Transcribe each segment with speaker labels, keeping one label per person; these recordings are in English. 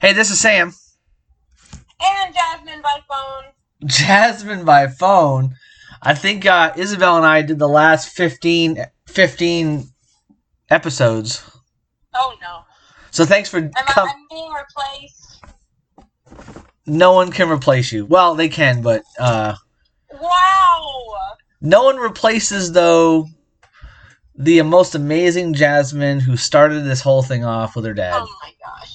Speaker 1: Hey, this is Sam.
Speaker 2: And Jasmine by phone.
Speaker 1: Jasmine by phone. I think uh, Isabel and I did the last 15, 15 episodes.
Speaker 2: Oh no.
Speaker 1: So thanks for
Speaker 2: I'm, I'm being replaced.
Speaker 1: no one can replace you. Well, they can, but uh,
Speaker 2: Wow.
Speaker 1: no one replaces though the most amazing Jasmine who started this whole thing off with her dad.
Speaker 2: Oh my gosh.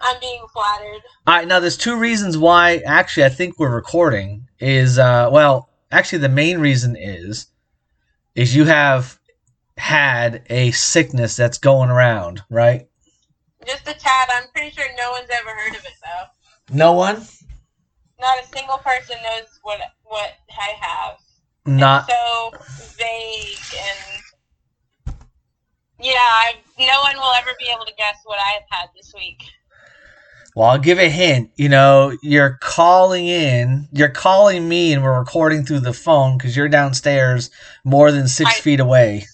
Speaker 2: I'm being flattered.
Speaker 1: All right, now there's two reasons why actually I think we're recording is uh well, actually the main reason is is you have had a sickness that's going around, right?
Speaker 2: Just a tad. I'm pretty sure no one's ever heard of it though.
Speaker 1: No one?
Speaker 2: Not a single person knows what what I have.
Speaker 1: Not
Speaker 2: It's so vague and yeah, I, no one will ever be able to guess what I've had this week.
Speaker 1: Well, I'll give a hint. You know, you're calling in, you're calling me, and we're recording through the phone because you're downstairs more than six
Speaker 2: I-
Speaker 1: feet away.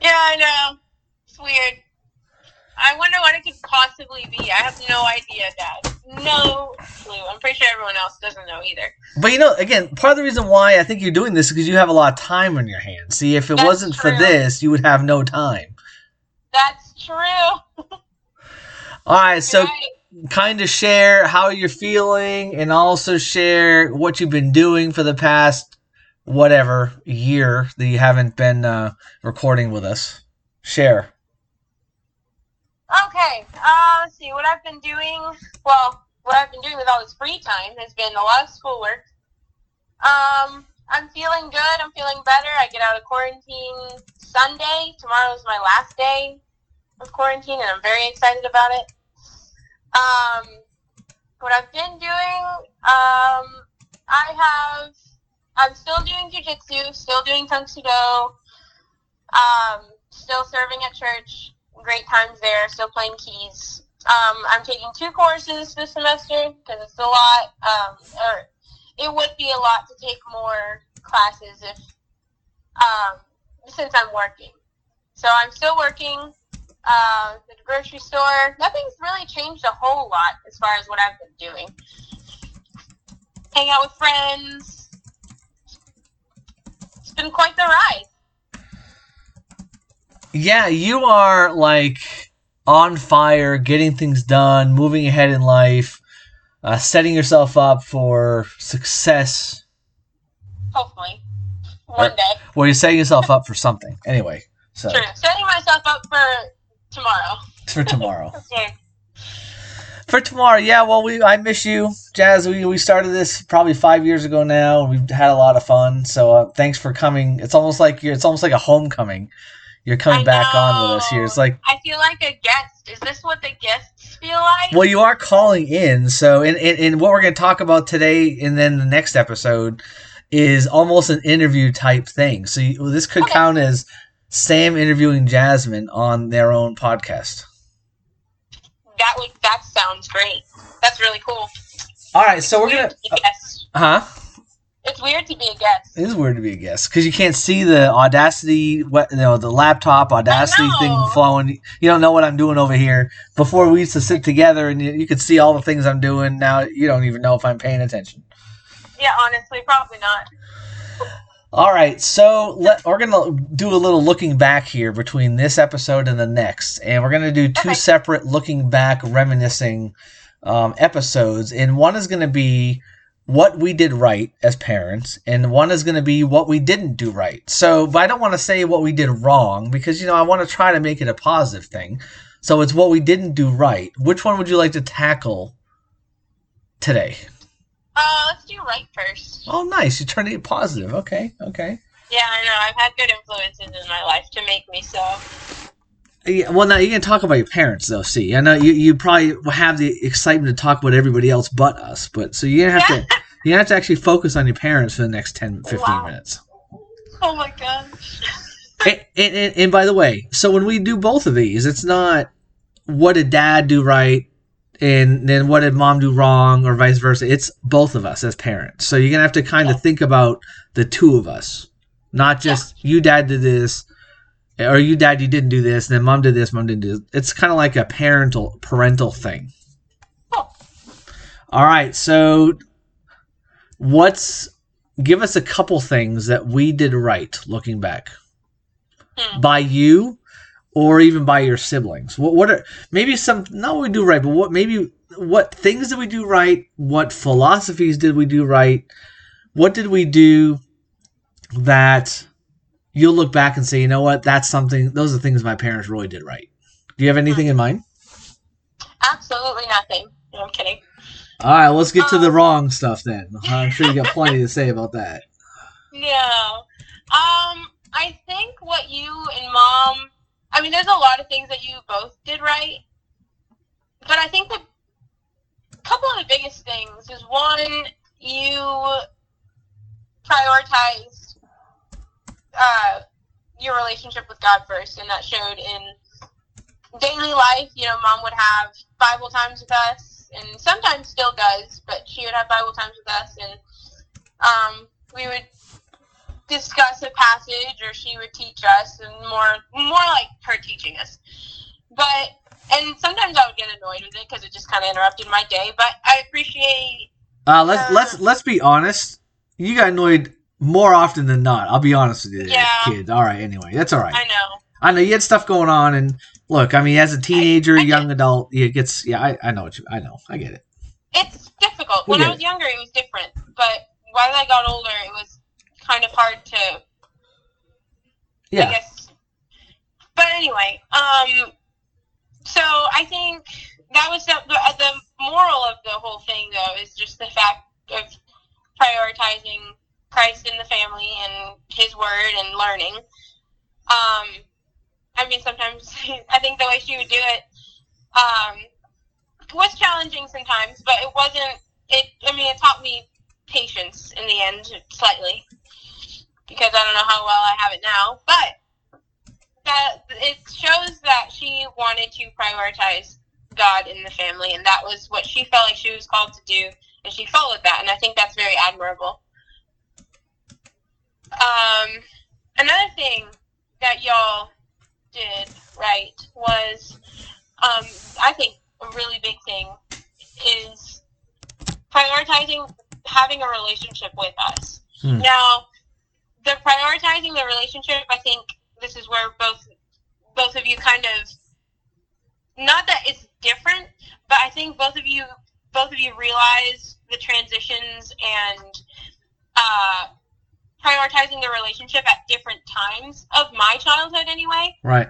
Speaker 2: Yeah, I know. It's weird. I wonder what it could possibly be. I have no idea, Dad. No clue. I'm pretty sure everyone else doesn't know either.
Speaker 1: But you know, again, part of the reason why I think you're doing this is because you have a lot of time on your hands. See, if it
Speaker 2: That's
Speaker 1: wasn't for this, you would have no time.
Speaker 2: That's true.
Speaker 1: All right, so
Speaker 2: Right.
Speaker 1: Kind of share how you're feeling and also share what you've been doing for the past whatever year that you haven't been uh, recording with us. Share.
Speaker 2: Okay, uh, let's see what I've been doing. Well, what I've been doing with all this free time has been a lot of schoolwork. Um, I'm feeling good. I'm feeling better. I get out of quarantine Sunday. Tomorrow is my last day of quarantine, and I'm very excited about it. Um, what I've been doing, um, I have. I'm still doing jujitsu. Still doing kung fu. Um, still serving at church great times there, still playing keys. Um, I'm taking two courses this semester because it's a lot, um, or it would be a lot to take more classes if, um, since I'm working. So I'm still working uh, the grocery store. Nothing's really changed a whole lot as far as what I've been doing. Hang out with friends. It's been quite the ride.
Speaker 1: Yeah, you are like on fire, getting things done, moving ahead in life, uh, setting yourself up for success.
Speaker 2: Hopefully, one
Speaker 1: Or-
Speaker 2: day.
Speaker 1: Well, you're setting yourself up for something. Anyway, so
Speaker 2: True. Setting myself up for tomorrow.
Speaker 1: for tomorrow.
Speaker 2: Okay.
Speaker 1: For tomorrow, yeah. Well, we I miss you, Jazz. We we started this probably five years ago now. We've had a lot of fun. So uh, thanks for coming. It's almost like you're. It's almost like a homecoming. You're coming
Speaker 2: I
Speaker 1: back on with us here. It's like,
Speaker 2: I feel like a guest. Is this what the guests feel like?
Speaker 1: well, you are calling in. So, and and, and what we're going to talk about today, and then the next episode, is almost an interview type thing. So you, this could
Speaker 2: Okay.
Speaker 1: count as Sam interviewing Jasmine on their own podcast.
Speaker 2: That would that sounds great. That's really cool.
Speaker 1: All right, so we're gonna,
Speaker 2: to be a guest.
Speaker 1: huh?
Speaker 2: It's weird to be a guest.
Speaker 1: It is weird to be a guest because you can't see the Audacity, what you know, the laptop Audacity thing flowing. You don't know what I'm doing over here. Before we used to sit together and you, you could see all the things I'm doing. Now you don't even know if I'm paying attention.
Speaker 2: Yeah, honestly, probably not.
Speaker 1: All right, so let, we're gonna do a little looking back here between this episode and the next, and we're gonna do two
Speaker 2: Okay.
Speaker 1: separate looking back, reminiscing um, episodes. And one is gonna be what we did right as parents, and one is gonna be what we didn't do right. So, but I don't want to say what we did wrong because you know I want to try to make it a positive thing. So it's what we didn't do right. Which one would you like to tackle today?
Speaker 2: Uh, let's do right first.
Speaker 1: Oh, nice! You turned it positive. Okay, okay.
Speaker 2: Yeah, I know. I've had good influences in my life to make me so.
Speaker 1: Yeah, well, now you can talk about your parents, though. See, I know you, you probably have the excitement to talk about everybody else but us, but so you have to you have to actually focus on your parents for the next 10, 15
Speaker 2: Wow.
Speaker 1: minutes.
Speaker 2: Oh my gosh.
Speaker 1: And, and, and, and by the way, so when we do both of these, it's not what did dad do right and then what did mom do wrong or vice versa. It's both of us as parents. So you're gonna have to kind of
Speaker 2: Yeah.
Speaker 1: think about the two of us, not just you dad did this or you dad you didn't do this and then mom did this, mom didn't do this. It's kind of like a parental parental thing. All right, so what's give us a couple things that we did right looking back
Speaker 2: Hmm.
Speaker 1: by you or even by your siblings. What what are maybe some not what we do right, but what maybe what things did we do right? What philosophies did we do right? What did we do that you'll look back and say, you know what, that's something those are things my parents really did right. Do you have anything in mind?
Speaker 2: Absolutely nothing. No, I'm kidding.
Speaker 1: All right, let's get to the
Speaker 2: Um,
Speaker 1: wrong stuff then. I'm sure you got plenty to say about that.
Speaker 2: No. Um, I think what you and mom, I mean, there's a lot of things that you both did right. But I think the couple of the biggest things is one, you prioritized uh, your relationship with God first, and that showed in daily life. You know, mom would have Bible times with us, and sometimes still does, but she would have Bible times with us, and um, we would discuss a passage or she would teach us and more more like her teaching us but and sometimes i would get annoyed with it because it just kind of interrupted my day but i appreciate
Speaker 1: Uh, let's let's let's be honest. You got annoyed more often than not. I'll be honest with you,
Speaker 2: Yeah.
Speaker 1: kid. All right, anyway, that's all right.
Speaker 2: i know
Speaker 1: I know you had stuff going on, and look, I mean, as a teenager,
Speaker 2: I get-
Speaker 1: young adult, it gets. Yeah, I, I know what you. I know, I get it.
Speaker 2: it's difficult
Speaker 1: We
Speaker 2: when i was
Speaker 1: it.
Speaker 2: younger it was different but while i got older it was kind of hard to
Speaker 1: Yeah.
Speaker 2: I guess. But anyway, um, so I think that was the, the the moral of the whole thing, though, is just the fact of prioritizing Christ in the family and His Word and learning. Um, I mean, sometimes I think the way she would do it um, was challenging sometimes, but it wasn't. It. I mean, it taught me patience in the end, slightly because I don't know how well I have it now, but that it shows that she wanted to prioritize God in the family, and that was what she felt like she was called to do, and she followed that, and I think that's very admirable. Um, another thing that y'all did right was, um, I think a really big thing is prioritizing having a relationship with us.
Speaker 1: Hmm.
Speaker 2: Now, the prioritizing the relationship, I think this is where both both of you kind of not that it's different, but I think both of you both of you realize the transitions and uh, prioritizing the relationship at different times of my childhood anyway.
Speaker 1: right.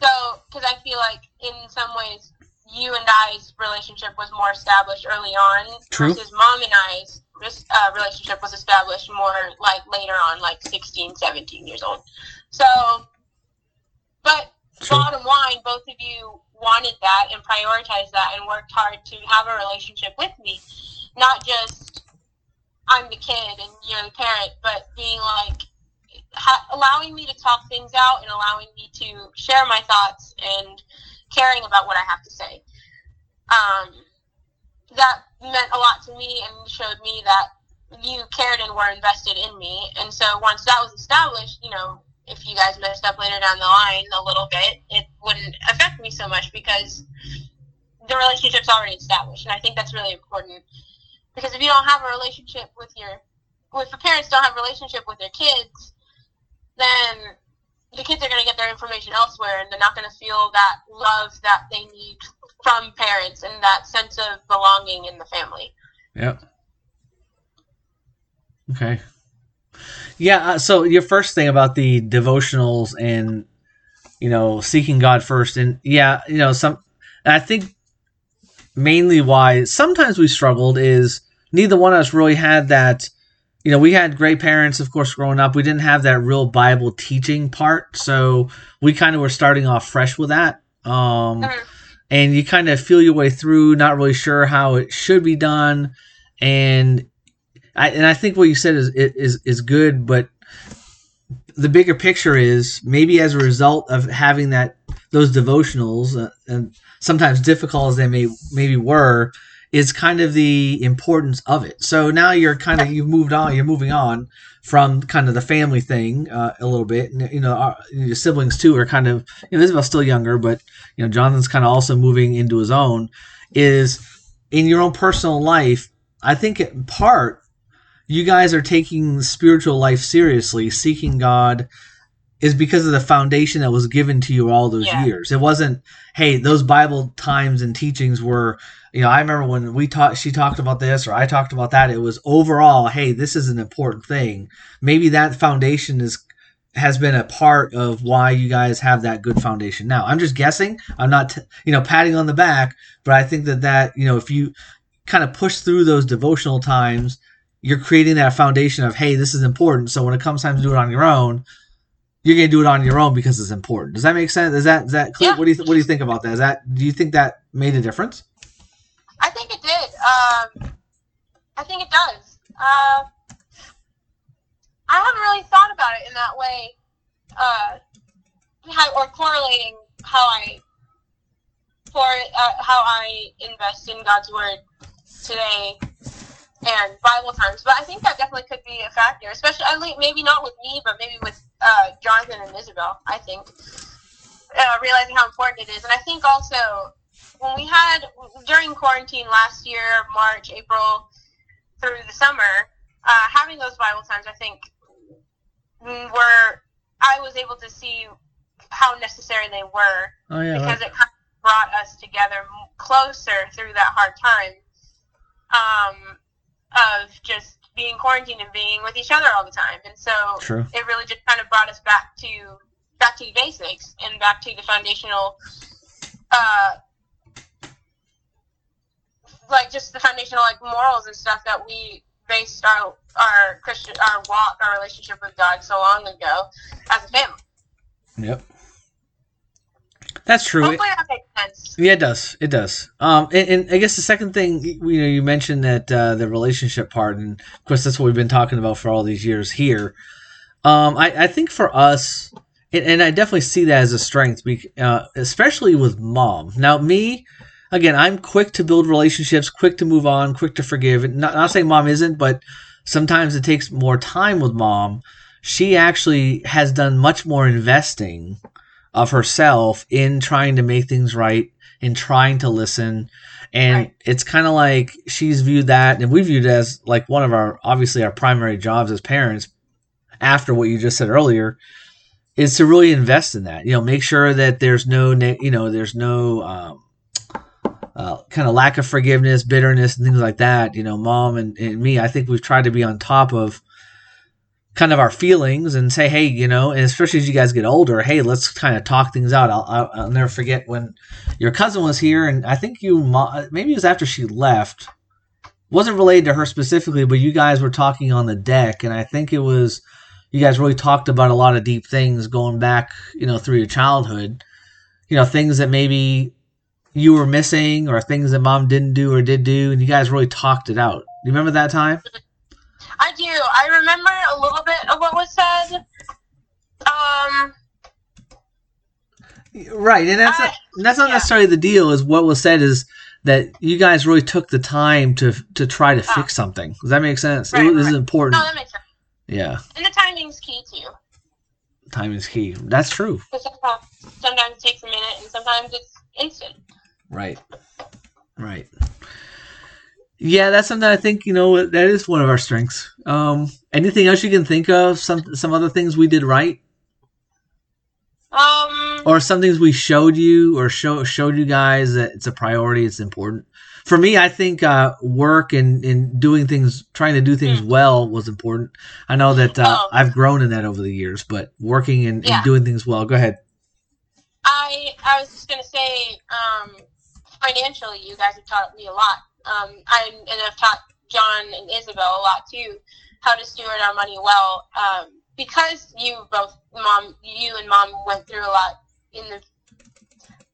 Speaker 2: So, because I feel like in some ways, you and I's relationship was more established early on,
Speaker 1: True.
Speaker 2: versus mom and I's this, uh, relationship was established more like later on, like 16, 17 years old. So, but
Speaker 1: True.
Speaker 2: bottom line, both of you wanted that and prioritized that and worked hard to have a relationship with me, not just I'm the kid and you're the parent, but being like ha- allowing me to talk things out and allowing me to share my thoughts and caring about what I have to say. Um, that meant a lot to me and showed me that you cared and were invested in me. And so once that was established, you know, if you guys messed up later down the line a little bit, it wouldn't affect me so much because the relationship's already established. And I think that's really important because if you don't have a relationship with your, if the parents don't have a relationship with their kids, then the kids are going to get their information elsewhere and they're not going to feel that love that they need from parents and that sense of belonging in the family.
Speaker 1: Yep. Okay. Yeah. Uh, so your first thing about the devotionals and you know seeking God first, and yeah, you know some. I think mainly why sometimes we struggled is neither one of us really had that. You know, we had great parents, of course, growing up. We didn't have that real Bible teaching part, so we kind of were starting off fresh with that. Um,
Speaker 2: Mhm.
Speaker 1: And you kind of feel your way through, not really sure how it should be done, and I and I think what you said is is is good, but the bigger picture is maybe as a result of having that those devotionals uh, and sometimes difficult as they may maybe were is kind of the importance of it. So now you're kind of you've moved on, you're moving on from kind of the family thing uh, a little bit. And, you know, our, your siblings too are kind of you know, Isabel's still younger, but you know Jonathan's kind of also moving into his own. Is in your own personal life, I think in part you guys are taking spiritual life seriously, seeking God is because of the foundation that was given to you all those
Speaker 2: Yeah.
Speaker 1: years. It wasn't, hey, those Bible times and teachings were, you know, I remember when we talked, she talked about this or I talked about that. It was overall, hey, this is an important thing. Maybe that foundation is has been a part of why you guys have that good foundation now. I'm just guessing. I'm not, t- you know, patting on the back, but I think that that, you know, if you kind of push through those devotional times, you're creating that foundation of, hey, this is important. So when it comes time to do it on your own, you're gonna do it on your own because it's important. Does that make sense? Is that is that clear?
Speaker 2: Yeah.
Speaker 1: What do you th- what do you think about that? Is that do you think that made a difference?
Speaker 2: I think it did. Um, I think it does. Uh, I haven't really thought about it in that way, uh, how, or correlating how I for uh, how I invest in God's word today and Bible times. But I think that definitely could be a factor, especially I think maybe not with me, but maybe with uh, Jonathan and Isabel. I think uh, realizing how important it is, and I think also when we had during quarantine last year, March, April, through the summer, uh, having those Bible times, I think were I was able to see how necessary they were
Speaker 1: Oh yeah,
Speaker 2: because it kind of brought us together closer through that hard time um, of just being quarantined and being with each other all the time, and so
Speaker 1: true.
Speaker 2: it really just kind of brought us back to back to the basics and back to the foundational uh like just the foundational like morals and stuff that we based our our christian our walk our relationship with god so long ago as a family
Speaker 1: Yep. That's true.
Speaker 2: hopefully that makes sense
Speaker 1: Yeah, it does. It does. Um, and, and I guess the second thing, you know, you mentioned that uh, the relationship part, and of course that's what we've been talking about for all these years here. Um, I, I think for us, and, and I definitely see that as a strength, bec- uh, especially with mom. Now, me, again, I'm quick to build relationships, quick to move on, quick to forgive. Not, not saying mom isn't, but sometimes it takes more time with mom. She actually has done much more investing of herself in trying to make things right, in trying to listen. And
Speaker 2: Right.
Speaker 1: it's kind of like she's viewed that, and we viewed it as like one of our obviously our primary jobs as parents. After what you just said earlier, is to really invest in that. You know, make sure that there's no, you know, there's no um, uh, kind of lack of forgiveness, bitterness, and things like that. You know, mom and, and me, I think we've tried to be on top of kind of our feelings and say, hey, you know, and especially as you guys get older, hey, let's kind of talk things out. I'll, I'll, I'll never forget when your cousin was here, and I think you, maybe it was after she left. wasn't related to her specifically, but you guys were talking on the deck, and I think it was you guys really talked about a lot of deep things going back, you know, through your childhood. You know, things that maybe you were missing or things that mom didn't do or did do, and you guys really talked it out. You remember that time?
Speaker 2: I do i remember a little bit of what was said um
Speaker 1: Right, and that's not, that's not
Speaker 2: yeah.
Speaker 1: necessarily the deal. Is what was said is that you guys really took the time to to try to
Speaker 2: Oh.
Speaker 1: fix something. Does that make sense?
Speaker 2: Right,
Speaker 1: it, this is important.
Speaker 2: no that makes sense
Speaker 1: Yeah,
Speaker 2: and the timing's key too
Speaker 1: time is key. That's true.
Speaker 2: sometimes, sometimes it takes a minute and sometimes it's instant
Speaker 1: Right, right. Yeah, that's something I think you know that is one of our strengths. Um, anything else you can think of? Some some other things we did right,
Speaker 2: um
Speaker 1: or some things we showed you or show showed you guys that it's a priority. It's important. For me, I think uh, work and, and doing things, trying to do things
Speaker 2: Hmm.
Speaker 1: well was important. I know that uh,
Speaker 2: Oh.
Speaker 1: I've grown in that over the years, but working and, and doing things well. Go ahead.
Speaker 2: I I was just gonna say, um, financially, you guys have taught me a lot. Um, I and I've taught John and Isabel a lot too, how to steward our money well. Um, because you both, mom, you and mom went through a lot in the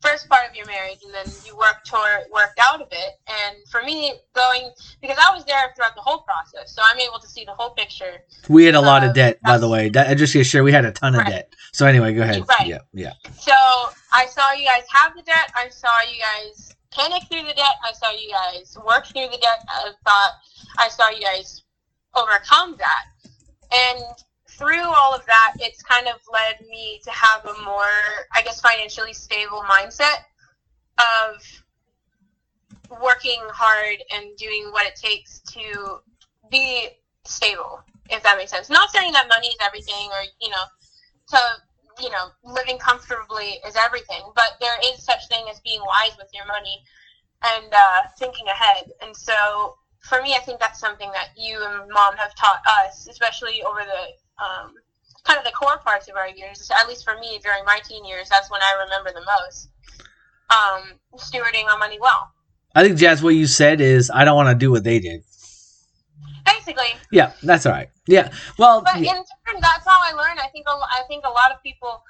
Speaker 2: first part of your marriage, and then you worked toward worked out of it. And for me, going because I was there throughout the whole process, so I'm able to see the whole picture.
Speaker 1: We had a lot of debt, by the way. That, I just to share, we had a ton of
Speaker 2: Right.
Speaker 1: debt. So anyway, go ahead.
Speaker 2: Right.
Speaker 1: Yeah, yeah.
Speaker 2: So I saw you guys have the debt. I saw you guys panic through the debt. I saw you guys work through the debt. I thought I saw you guys overcome that. And through all of that, it's kind of led me to have a more, I guess, financially stable mindset of working hard and doing what it takes to be stable, if that makes sense. Not saying that money is everything or, you know, to, you know, living comfortably is everything, but there is such thing as being wise with your money and uh, thinking ahead. And so for me, I think that's something that you and mom have taught us, especially over the um, kind of the core parts of our years. At least for me, during my teen years, that's when I remember the most. Um, stewarding our money well.
Speaker 1: I think Jazz, what you said is I don't want to do what they did.
Speaker 2: Basically.
Speaker 1: Yeah, that's all right. Yeah. Well,
Speaker 2: but
Speaker 1: yeah.
Speaker 2: in turn, that's how I learned. I think a, I think a lot of people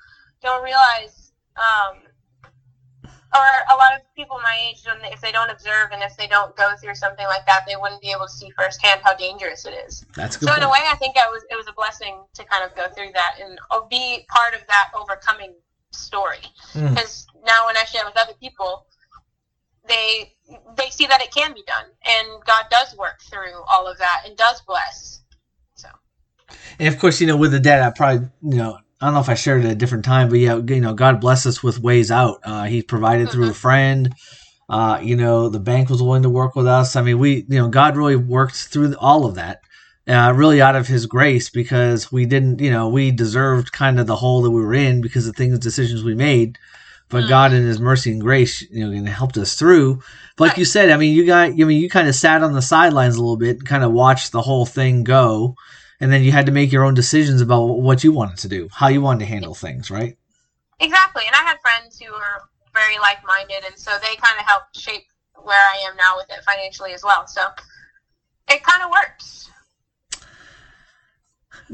Speaker 2: don't realize, um, or a lot of people my age, if they don't observe and if they don't go through something like that, they wouldn't be able to see firsthand how dangerous it is.
Speaker 1: That's good.
Speaker 2: So
Speaker 1: point.
Speaker 2: in a way, I think it was it was a blessing to kind of go through that and be part of that overcoming story.
Speaker 1: Mm.
Speaker 2: Because now when I share with other people, they they see that it can be done, and God does work through all of that and does bless. So.
Speaker 1: And of course, you know, with the debt, I probably, you know, I don't know if I shared it at a different time, but yeah, you know, God bless us with ways out. Uh, he provided through a
Speaker 2: Mhm.
Speaker 1: friend. Uh, you know, the bank was willing to work with us. I mean, we, you know, God really worked through all of that, uh, really out of His grace because we didn't, you know, we deserved kind of the hole that we were in because of things, decisions we made. But
Speaker 2: Mhm.
Speaker 1: God, in His mercy and grace, you know, helped us through. But like you said, I mean, you got, I mean, you kind of sat on the sidelines a little bit and kind of watched the whole thing go and then you had to make your own decisions about what you wanted to do, how you wanted to handle things, right?
Speaker 2: Exactly, and I had friends who were very like-minded, and so they kind of helped shape where I am now with it financially as well. So it kind of works.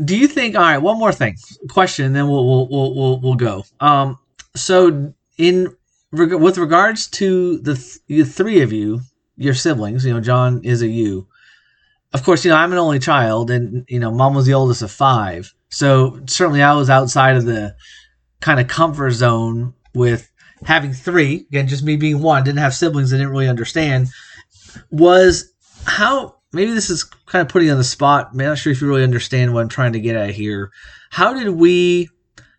Speaker 1: Do you think? All right, one more thing, question, and then we'll we'll we'll we'll, we'll go. Um, so in reg- with regards to the th- the three of you, your siblings, you know, John is a you. Of course, you know I'm an only child, and you know, mom was the oldest of five. So certainly, I was outside of the kind of comfort zone with having three. Again, just me being one, didn't have siblings, I didn't really understand. Was how maybe this is kind of putting you on the spot. I'm not sure if you really understand what I'm trying to get at here. How did we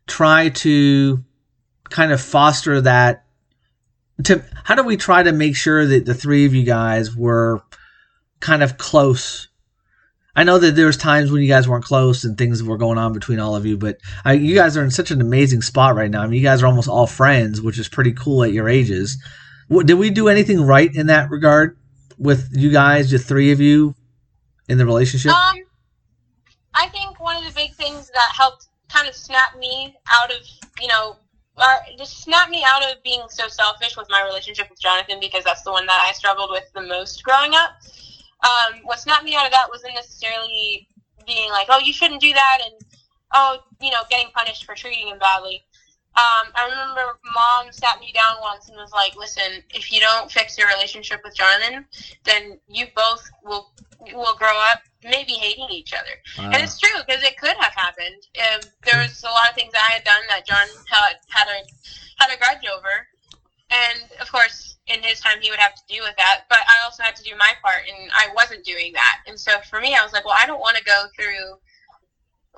Speaker 1: try to kind of foster that? To how do we try to make sure that the three of you guys were kind of close? I know that there was times when you guys weren't close and things were going on between all of you, but uh, you guys are in such an amazing spot right now. I mean, you guys are almost all friends, which is pretty cool at your ages. What, did we do anything right in that regard with you guys, the three of you, in the relationship?
Speaker 2: Um, I think one of the big things that helped kind of snap me out of, you know, or just snap me out of being so selfish with my relationship with Jonathan because that's the one that I struggled with the most growing up. Um, what snapped me out of that wasn't necessarily being like, oh, you shouldn't do that, and oh, you know, getting punished for treating him badly. Um, I remember mom sat me down once and was like, listen, if you don't fix your relationship with Jonathan, then you both will will grow up maybe hating each other.
Speaker 1: Uh,
Speaker 2: And it's true because it could have happened. Um, there was a lot of things I had done that John had had a had a grudge over, and of course, in his time, he would have to deal with that. But I also had to do my part, and I wasn't doing that. And so for me, I was like, well, I don't want to go through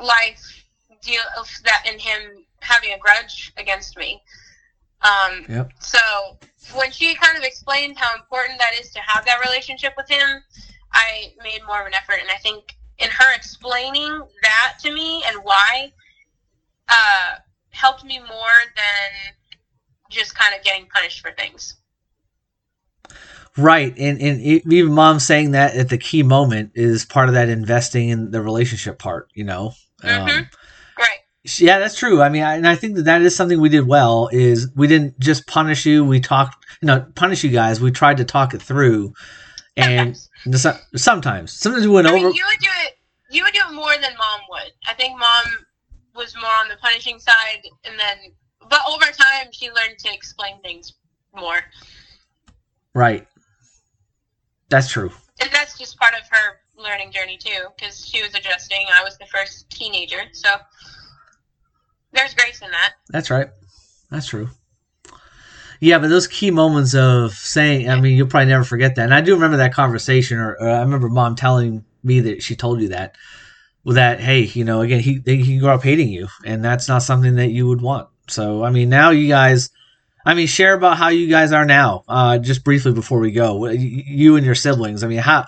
Speaker 2: life deal of that and him having a grudge against me. Um,
Speaker 1: Yep.
Speaker 2: So when she kind of explained how important that is to have that relationship with him, I made more of an effort, and I think in her explaining that to me and why uh, helped me more than just kind of getting punished for things.
Speaker 1: Right, and and even mom saying that at the key moment is part of that investing in the relationship part. You know, um,
Speaker 2: Mhm. Right.
Speaker 1: yeah, that's true. I mean, I, and I think that that is something we did well. Is we didn't just punish you. We talked, you know, punish you guys. We tried to talk it through, and
Speaker 2: Sometimes.
Speaker 1: sometimes, sometimes we went
Speaker 2: I
Speaker 1: over.
Speaker 2: mean, you would do it. You would do it more than mom would. I think mom was more on the punishing side, and then, but over time, she learned to explain things more,
Speaker 1: right, that's true.
Speaker 2: and that's just part of her learning journey too, because she was adjusting. I was the first teenager, so there's grace in that.
Speaker 1: That's right. That's true. Yeah, but those key moments of saying, I mean, you'll probably never forget that. And I do remember that conversation, or, or I remember mom telling me that she told you that, that, hey, you know, again, he he grew up hating you, and that's not something that you would want. So, I mean, now you guys, I mean, share about how you guys are now, uh, just briefly before we go. You and your siblings. I mean, how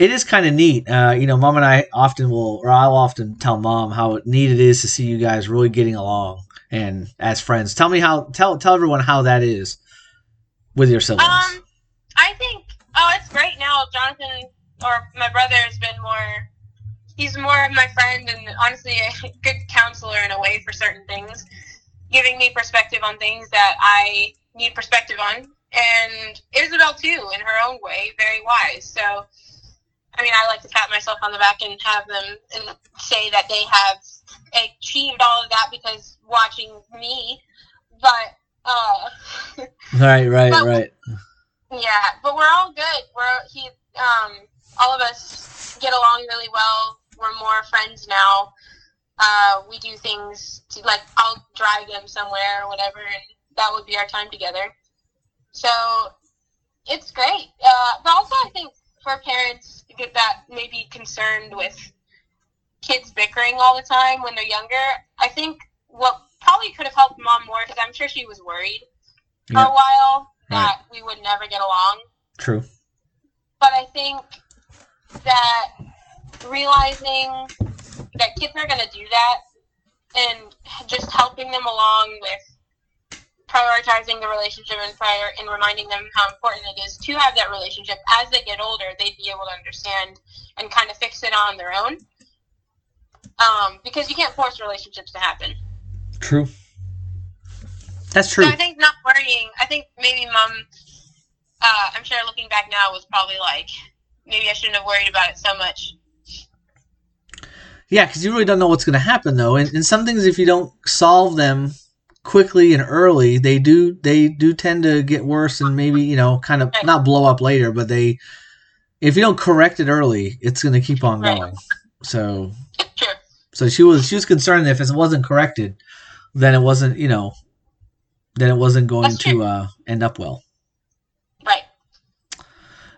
Speaker 1: it is kind of neat. Uh, you know, mom and I often will, or I'll often tell mom how neat it is to see you guys really getting along and as friends. Tell me how. Tell tell everyone how that is with your siblings.
Speaker 2: Um, I think oh, it's great now. Jonathan or my brother has been more. He's more of my friend and honestly a good counselor in a way for certain things, giving me perspective on things that I need perspective on. And Isabel too, in her own way, very wise. So, I mean, I like to pat myself on the back and have them and say that they have achieved all of that because watching me. But uh,
Speaker 1: right, right,
Speaker 2: but-
Speaker 1: right.
Speaker 2: yeah, but we're all good. We're he um all of us get along really well. We're more friends now. Uh, we do things to like I'll drive them somewhere or whatever, and that would be our time together. So it's great. Uh, but also, I think for parents get that maybe concerned with kids bickering all the time when they're younger, I think what probably could have helped mom more because I'm sure she was worried for
Speaker 1: Yeah.
Speaker 2: a while that we would never get along.
Speaker 1: True.
Speaker 2: But I think that realizing that kids are going to do that and just helping them along with prioritizing the relationship and prior and reminding them how important it is to have that relationship as they get older they'd be able to understand and kind of fix it on their own um, because you can't force relationships to happen
Speaker 1: True. That's true.
Speaker 2: So I think not worrying. I think maybe mom. Uh, I'm sure looking back now was probably like maybe I shouldn't have worried about it so much.
Speaker 1: Yeah, because you really don't know what's going to happen though, and, and some things if you don't solve them quickly and early, they do they do tend to get worse and maybe you know kind of not blow up later, but they if you don't correct it early, it's going to keep on
Speaker 2: Right.
Speaker 1: going. So
Speaker 2: True.
Speaker 1: So she was she was concerned that if it wasn't corrected, then it wasn't you know then it wasn't going to uh, end up well.
Speaker 2: Right.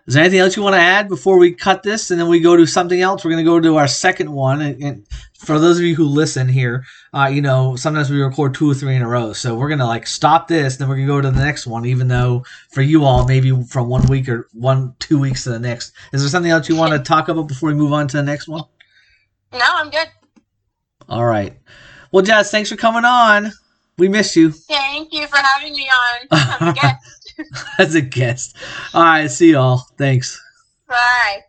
Speaker 1: Is there anything else you want to add before we cut this and then we go to something else? We're going to go to our second one. And, and for those of you who listen here, uh, you know, sometimes we record two or three in a row. So we're going to like stop this, then we're going to go to the next one, even though for you all, maybe from one week or one, two weeks to the next. Is there something else you want to talk about before we move on to the next one?
Speaker 2: No, I'm good.
Speaker 1: All right. Well, Jazz, thanks for coming on. We missed you
Speaker 2: Thank you for having me on. I'm a guest.
Speaker 1: as a guest. All right. See y'all. Thanks.
Speaker 2: Bye.